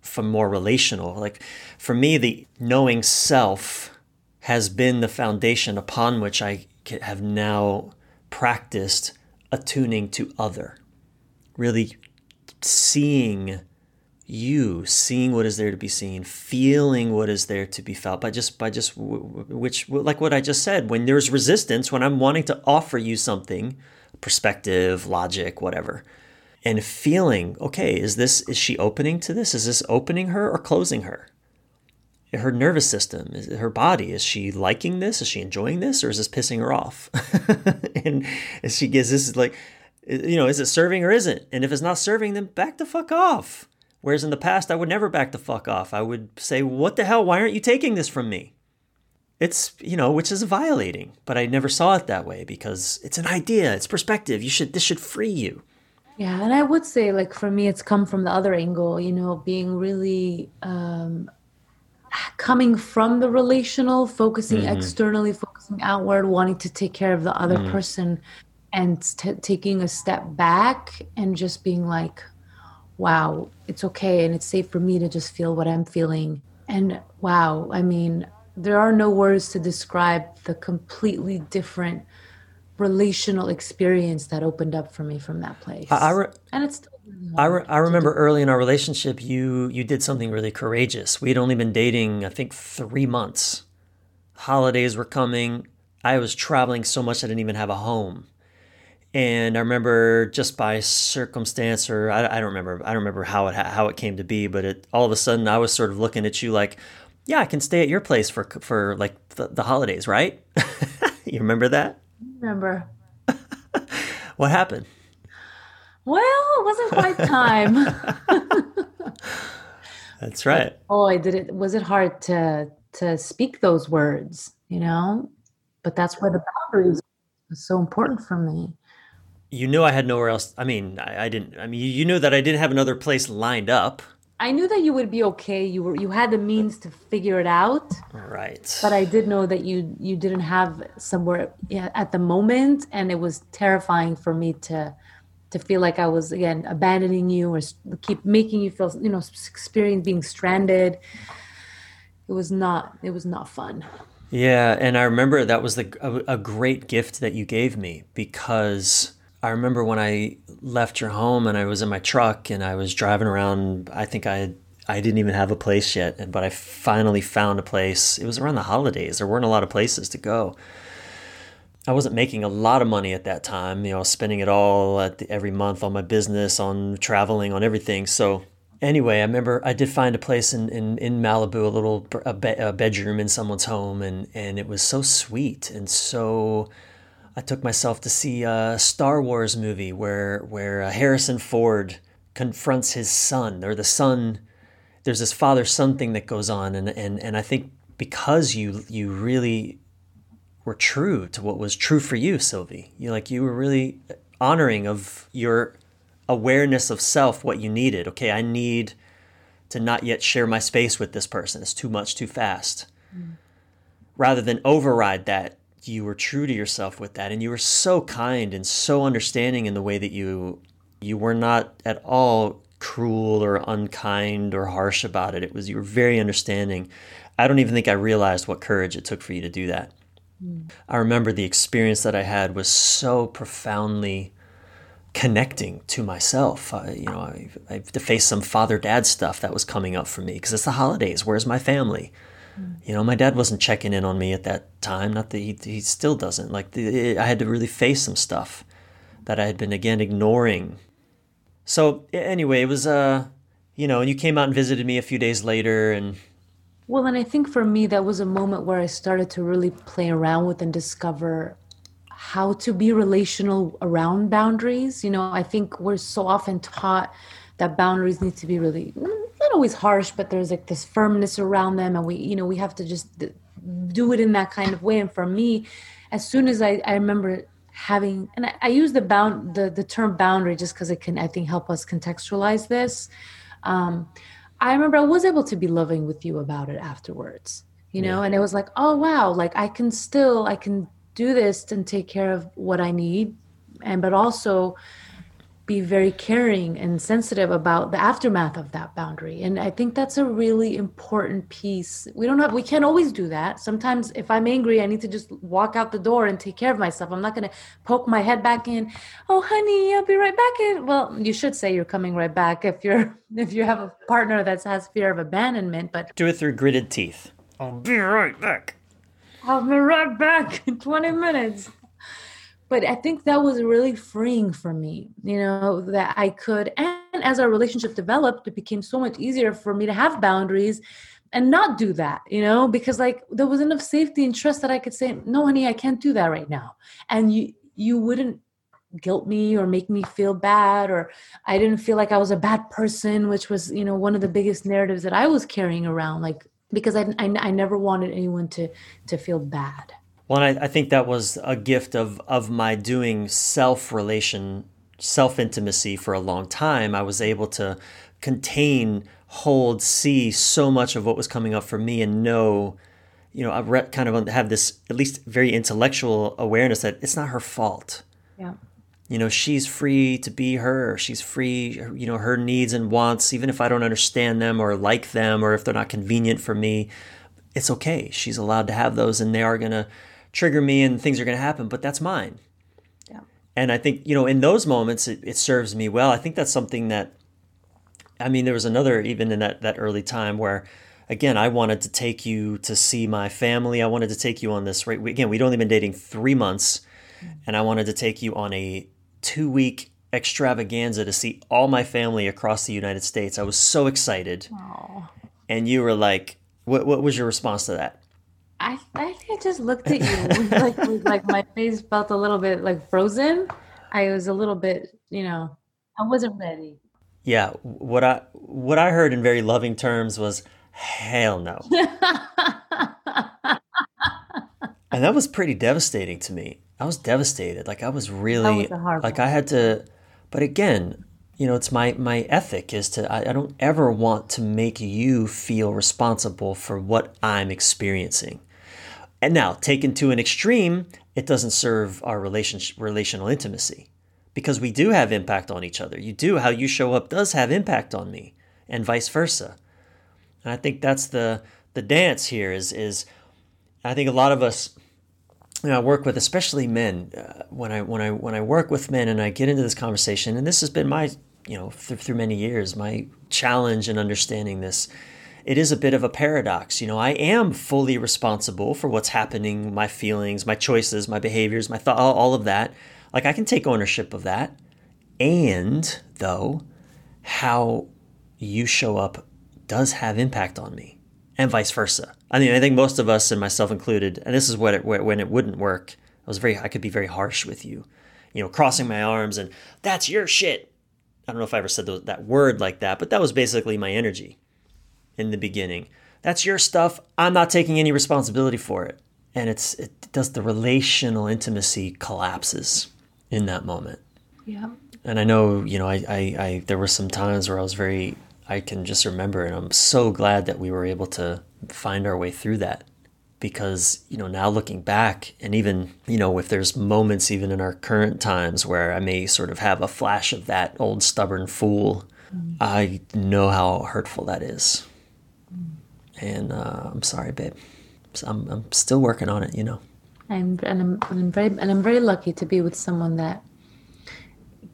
from more relational. Like for me, the knowing self has been the foundation upon which I have now practiced attuning to other. Really seeing you, seeing what is there to be seen, feeling what is there to be felt by just by just which like what I just said. When there's resistance, when I'm wanting to offer you something, perspective, logic, whatever and feeling, okay, is this is she opening to this? Is this opening her or closing her? Her nervous system, is her body, is she liking this? Is she enjoying this, or is this pissing her off? [laughs] and is she is this like, you know, is it serving or isn't? And if it's not serving, then back the fuck off. Whereas in the past, I would never back the fuck off. I would say, what the hell? Why aren't you taking this from me? It's, you know, which is violating, but I never saw it that way because it's an idea, it's perspective. You should, this should free you. Yeah, and I would say, like, for me, it's come from the other angle, you know, being really um, coming from the relational, focusing mm-hmm. externally, focusing outward, wanting to take care of the other mm-hmm. person, and t- taking a step back and just being like, wow, it's okay and it's safe for me to just feel what I'm feeling. And wow, I mean, there are no words to describe the completely different relational experience that opened up for me from that place. I, I re- and it's I, re- I remember early in our relationship, you you did something really courageous. We had only been dating, I think, three months. Holidays were coming. I was traveling so much I didn't even have a home. And I remember just by circumstance, or I, I don't remember, I don't remember how it how it came to be, but it all of a sudden I was sort of looking at you like, yeah, I can stay at your place for for like the, the holidays, right? [laughs] you remember that? Remember. [laughs] what happened? Well, it wasn't quite time. [laughs] That's right. Oh, I did it. Was it hard to to speak those words? You know, but that's where the boundaries was so important for me you knew I had nowhere else. I mean, I, I didn't. I mean, you, you knew that I didn't have another place lined up. I knew that you would be okay. You were you had the means to figure it out. Right. But I did know that you you didn't have somewhere at the moment, and it was terrifying for me to to feel like I was again abandoning you or keep making you feel you know experience being stranded. It was not. It was not fun. Yeah, and I remember that was the a, a great gift that you gave me because I remember when I left your home and I was in my truck and I was driving around. I think I I didn't even have a place yet, but I finally found a place. It was around the holidays. There weren't a lot of places to go. I wasn't making a lot of money at that time. You know, spending it all the, every month on my business, on traveling, on everything. So anyway, I remember I did find a place in, in, in Malibu, a little a, be, a bedroom in someone's home, and and it was so sweet and so I took myself to see a Star Wars movie where where uh, Harrison Ford confronts his son, or the son. There's this father son thing that goes on, and and and I think because you you really were true to what was true for you, Silvy. You like you were really honoring of your awareness of self, what you needed. Okay, I need to not yet share my space with this person. It's too much, too fast. Mm. Rather than override that you were true to yourself with that and you were so kind and so understanding in the way that you you were not at all cruel or unkind or harsh about it. It was you were very understanding. I don't even think i realized what courage it took for you to do that. Mm. i remember the experience that i had was so profoundly connecting to myself. Uh, you know I, I have to face some father dad stuff that was coming up for me because it's the holidays. Where's my family you know, my dad wasn't checking in on me at that time. Not that he, he still doesn't. Like, the, I had to really face some stuff that I had been, again, ignoring. So, anyway, it was, uh, you know, and you came out and visited me a few days later. And well, and I think for me, that was a moment where I started to really play around with and discover how to be relational around boundaries. You know, I think we're so often taught that boundaries need to be really not always harsh, but there's like this firmness around them, and we, you know, we have to just do it in that kind of way. And for me, as soon as I, I remember having, and I, I use the bound the the term boundary just because it can, I think, help us contextualize this. Um, I remember I was able to be loving with you about it afterwards, you know, yeah. and it was like, oh wow, like I can still, I can do this and take care of what I need, and but also be very caring and sensitive about the aftermath of that boundary. And i think that's a really important piece. We don't have we can't always do that. Sometimes if i'm angry i need to just walk out the door and take care of myself. I'm not going to poke my head back in oh honey i'll be right back in. Well you should say you're coming right back if you're [laughs] if you have a partner that has fear of abandonment but do it through gritted teeth. I'll be right back. I'll be right back in 20 minutes but I think that was really freeing for me, you know, that I could. And as our relationship developed, it became so much easier for me to have boundaries and not do that, you know, because like there was enough safety and trust that I could say, no, honey, I can't do that right now. And you, you wouldn't guilt me or make me feel bad or i didn't feel like i was a bad person which was you know one of the biggest narratives that i was carrying around like because i, I, I never wanted anyone to to feel bad well, I, I think that was a gift of of my doing self relation, self intimacy for a long time. I was able to contain hold, see so much of what was coming up for me and know, you know, I re- kind of have this at least very intellectual awareness that it's not her fault. Yeah. You know, she's free to be her. She's free, you know, her needs and wants, even if I don't understand them or like them or if they're not convenient for me, it's okay. She's allowed to have those and they are going to trigger me and things are going to happen, but that's mine. Yeah. And I think, you know, in those moments, it, it serves me well. I think that's something that, I mean, there was another, even in that, that early time where, again, I wanted to take you to see my family. I wanted to take you on this, right? We, again, we'd only been dating three months and I wanted to take you on a two week extravaganza to see all my family across the United States. I was so excited. Aww. And you were like, what, what was your response to that? I, I think I just looked at you like like my face felt a little bit like frozen. I was a little bit, you know, I wasn't ready. Yeah, what I what I heard in very loving terms was hell no. [laughs] and that was pretty devastating to me. I was devastated. Like I was really was like I had to but again, you know, it's my my ethic is to I, I don't ever want to make you feel responsible for what I'm experiencing. And now, taken to an extreme, it doesn't serve our relationship relational intimacy because we do have impact on each other. You do how you show up does have impact on me and vice versa. And I think that's the the dance here is is I think a lot of us you know, I work with, especially men, uh, when I when I when I work with men and I get into this conversation, and this has been my you know th- through many years my challenge in understanding this. It is a bit of a paradox, you know. I am fully responsible for what's happening, my feelings, my choices, my behaviors, my thought, all, of that. Like I can take ownership of that, and though, how you show up does have impact on me and vice versa. I mean, I think most of us, and myself included, and this is what it, when it wouldn't work. I was very, I could be very harsh with you, you know, crossing my arms and that's your shit. I don't know if I ever said that word like that, but that was basically my energy in the beginning. That's your stuff. I'm not taking any responsibility for it. And it's it does the relational intimacy collapses in that moment. Yeah. And I know, you know, I, I, I there were some times where I was very I can just remember, and I'm so glad that we were able to find our way through that. Because, you know, now looking back, and even, you know, if there's moments even in our current times where I may sort of have a flash of that old stubborn fool, mm. I know how hurtful that is. And uh, I'm sorry, babe. I'm, I'm still working on it, you know. I'm, and I'm, and I'm very and I'm very lucky to be with someone that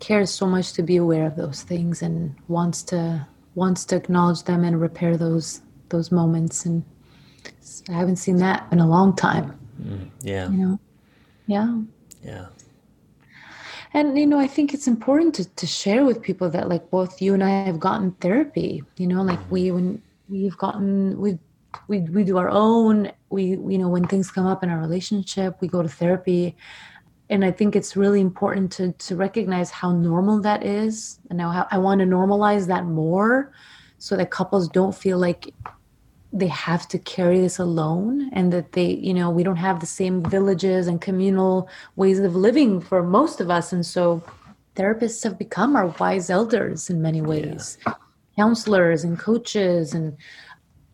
cares so much to be aware of those things and wants to wants to acknowledge them and repair those those moments. And i haven't seen that in a long time. Mm, yeah. You know? Yeah. Yeah. And you know i think it's important to, to share with people that like both you and i have gotten therapy you know like we when we've gotten we we we do our own. We you know when things come up in our relationship we go to therapy. And I think it's really important to to recognize how normal that is, and now I want to normalize that more, so that couples don't feel like they have to carry this alone, and that they, you know, we don't have the same villages and communal ways of living for most of us, and so therapists have become our wise elders in many ways, yeah. Counselors and coaches, and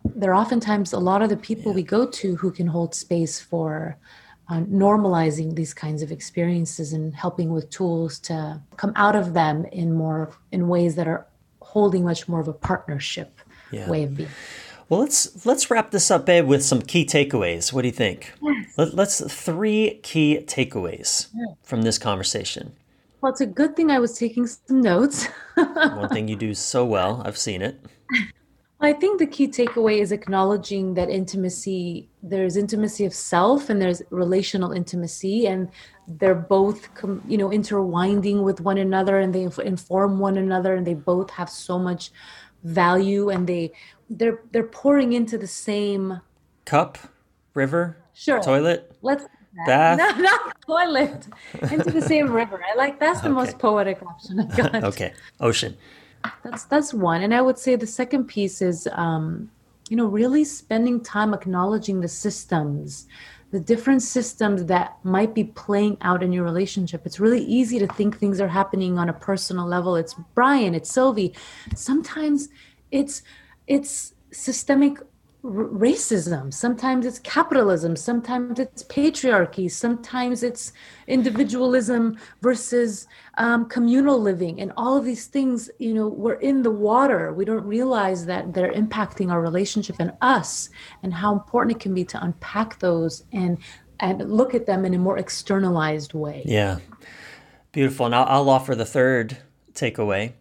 they're oftentimes a lot of the people yeah. we go to who can hold space for uh, normalizing these kinds of experiences and helping with tools to come out of them in more in ways that are holding much more of a partnership yeah. way of being. Well, let's let's wrap this up, babe, with some key takeaways. What do you think? Yes. Let, us three key takeaways yes. from this conversation. Well, it's a good thing I was taking some notes. [laughs] One thing you do so well, I've seen it. I think the key takeaway is acknowledging that intimacy, there's intimacy of self and there's relational intimacy, and they're both, you know, interwinding with one another and they inform one another and they both have so much value and they, they're, they're pouring into the same cup, river, sure. toilet. Let's bath. No, not toilet. Into the same river. I like that's the okay. most poetic option I got. [laughs] okay, ocean that's that's one and i would say the second piece is um, you know really spending time acknowledging the systems the different systems that might be playing out in your relationship it's really easy to think things are happening on a personal level it's bryan it's silvy sometimes it's it's systemic racism. Sometimes it's capitalism. Sometimes it's patriarchy. Sometimes it's individualism versus um, communal living. And all of these things you know we're in the water. We don't realize that they're impacting our relationship and us and how important it can be to unpack those and and look at them in a more externalized way. Yeah. Beautiful. And i'll, I'll offer the third takeaway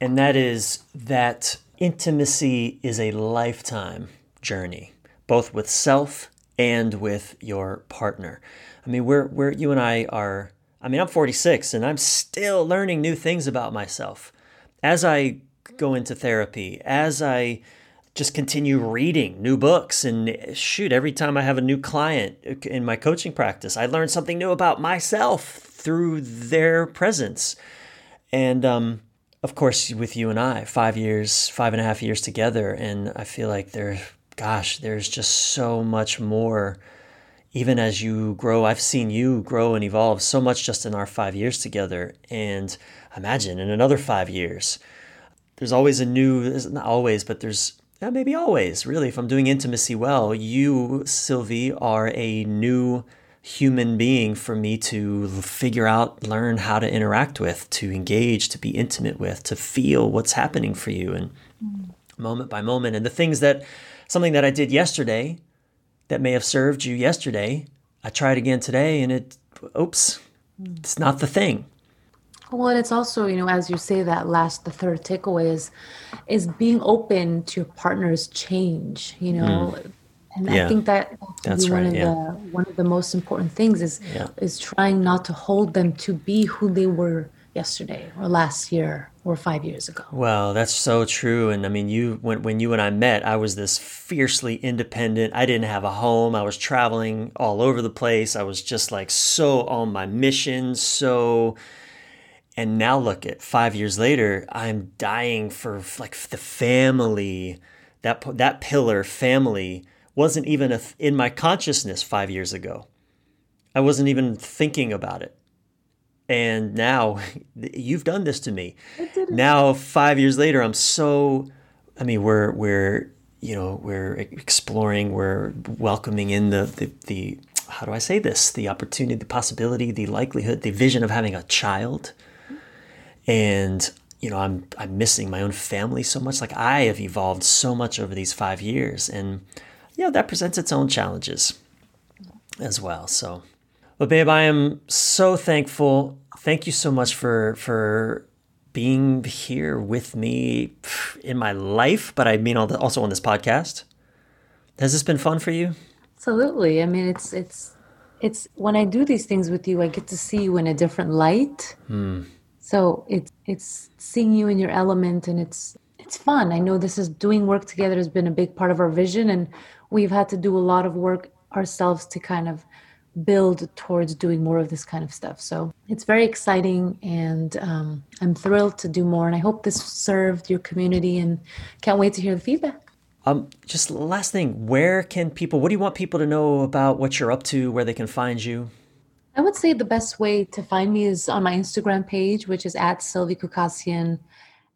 and that is that intimacy is a lifetime journey, both with self and with your partner. I mean, we're, we're you and I are, I mean, I'm 46 and I'm still learning new things about myself. As I go into therapy, as I just continue reading new books and shoot, every time I have a new client in my coaching practice, I learn something new about myself through their presence. And um, of course, with you and I, five years, five and a half years together, and I feel like there gosh, there's just so much more. Even as you grow, I've seen you grow and evolve so much just in our five years together. And imagine in another five years, there's always a new, not always, but there's yeah, maybe always, really, if I'm doing intimacy well, you, Silvy, are a new human being for me to figure out, learn how to interact with, to engage, to be intimate with, to feel what's happening for you and mm. moment by moment. And the things that something that I did yesterday that may have served you yesterday, I tried again today and it, oops, it's not the thing. Well, and it's also, you know, as you say that last, the third takeaway is, is being open to your partner's change, you know, mm. and yeah. I think that that's one right, of yeah. the one of the most important things is yeah. is trying not to hold them to be who they were yesterday or last year or five years ago. Well, that's so true. And I mean, you when when you and I met, I was this fiercely independent. I didn't have a home. I was traveling all over the place. I was just like so on my mission. So, and now look at five years later, I'm dying for like the family. That that pillar, family, wasn't even a, in my consciousness five years ago. I wasn't even thinking about it and now [laughs] you've done this to me. Now five years later i'm so i mean we're we're you know we're exploring we're welcoming in the the, the how do i say this? The opportunity the possibility the likelihood the vision of having a child. And you know i'm i'm missing my own family so much. Like i have evolved so much over these five years. And yeah that presents its own challenges as well. So but babe, I am so thankful. Thank you so much for for being here with me in my life, but I mean also on this podcast. Has this been fun for you? Absolutely. I mean, it's it's it's when I do these things with you, I get to see you in a different light. Hmm. So it's it's seeing you in your element, and it's it's fun. I know this is doing work together has been a big part of our vision, and we've had to do a lot of work ourselves to kind of build towards doing more of this kind of stuff. So it's very exciting, and um, I'm thrilled to do more. And I hope this served your community, and can't wait to hear the feedback. Um, just last thing, where can people? What do you want people to know about what you're up to? Where they can find you? I would say the best way to find me is on my Instagram page, which is at Silvy Khoucasian,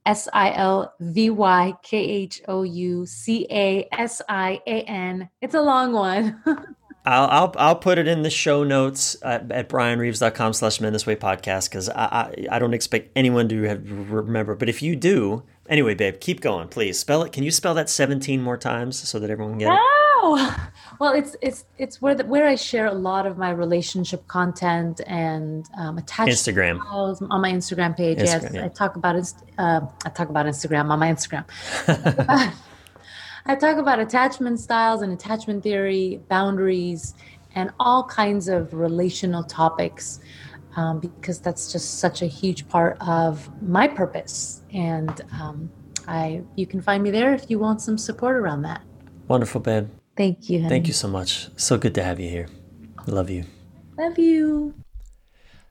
S I L V Y K H O U C A S I A N. It's a long one. [laughs] I'll, I'll, I'll put it in the show notes at, at bryanreeves.com slash men this way podcast because I, I, I don't expect anyone to have, remember. But if you do, anyway, babe, keep going, please. Spell it. Can you spell that 17 more times so that everyone can get it? Oh, well, it's it's it's where the, where I share a lot of my relationship content and um, attached Instagram on my Instagram page. Instagram, yes, yeah. I talk about it. Uh, I talk about Instagram on my Instagram. [laughs] I talk about attachment styles and attachment theory, boundaries, and all kinds of relational topics um, because that's just such a huge part of my purpose. And um, I, you can find me there if you want some support around that. Wonderful, babe. Thank you. Honey. Thank you so much. So good to have you here. Love you. Love you.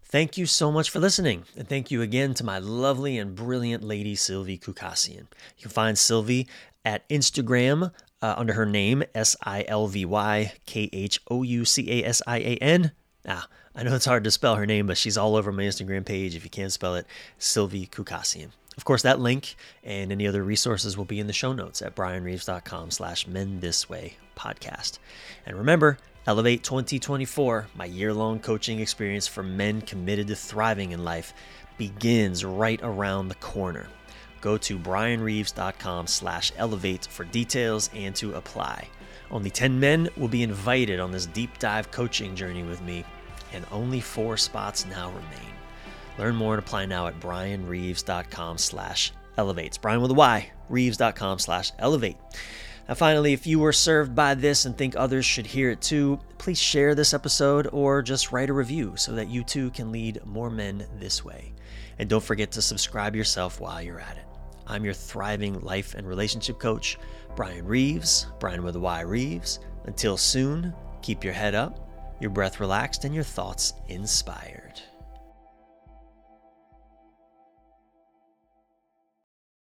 Thank you so much for listening. And thank you again to my lovely and brilliant lady, Silvy Khoucasian. You can find Silvy at Instagram uh, under her name, S I L V Y K H O U C A S I A N. Ah, I know it's hard to spell her name, but she's all over my Instagram page. If you can't spell it, Silvy Khoucasian. Of course, that link and any other resources will be in the show notes at bryanreeves.com slash men this way podcast. And remember, Elevate 2024, my year-long coaching experience for men committed to thriving in life, begins right around the corner. Go to bryanreeves.com slash elevate for details and to apply. Only 10 men will be invited on this deep dive coaching journey with me, and only four spots now remain. Learn more and apply now at bryanreeves.com slash elevates. Bryan with a Y, reeves.com slash elevate. Now, finally, if you were served by this and think others should hear it too, please share this episode or just write a review so that you too can lead more men this way. And don't forget to subscribe yourself while you're at it. I'm your thriving life and relationship coach, Bryan Reeves, Bryan with a Y Reeves. Until soon, keep your head up, your breath relaxed, and your thoughts inspired.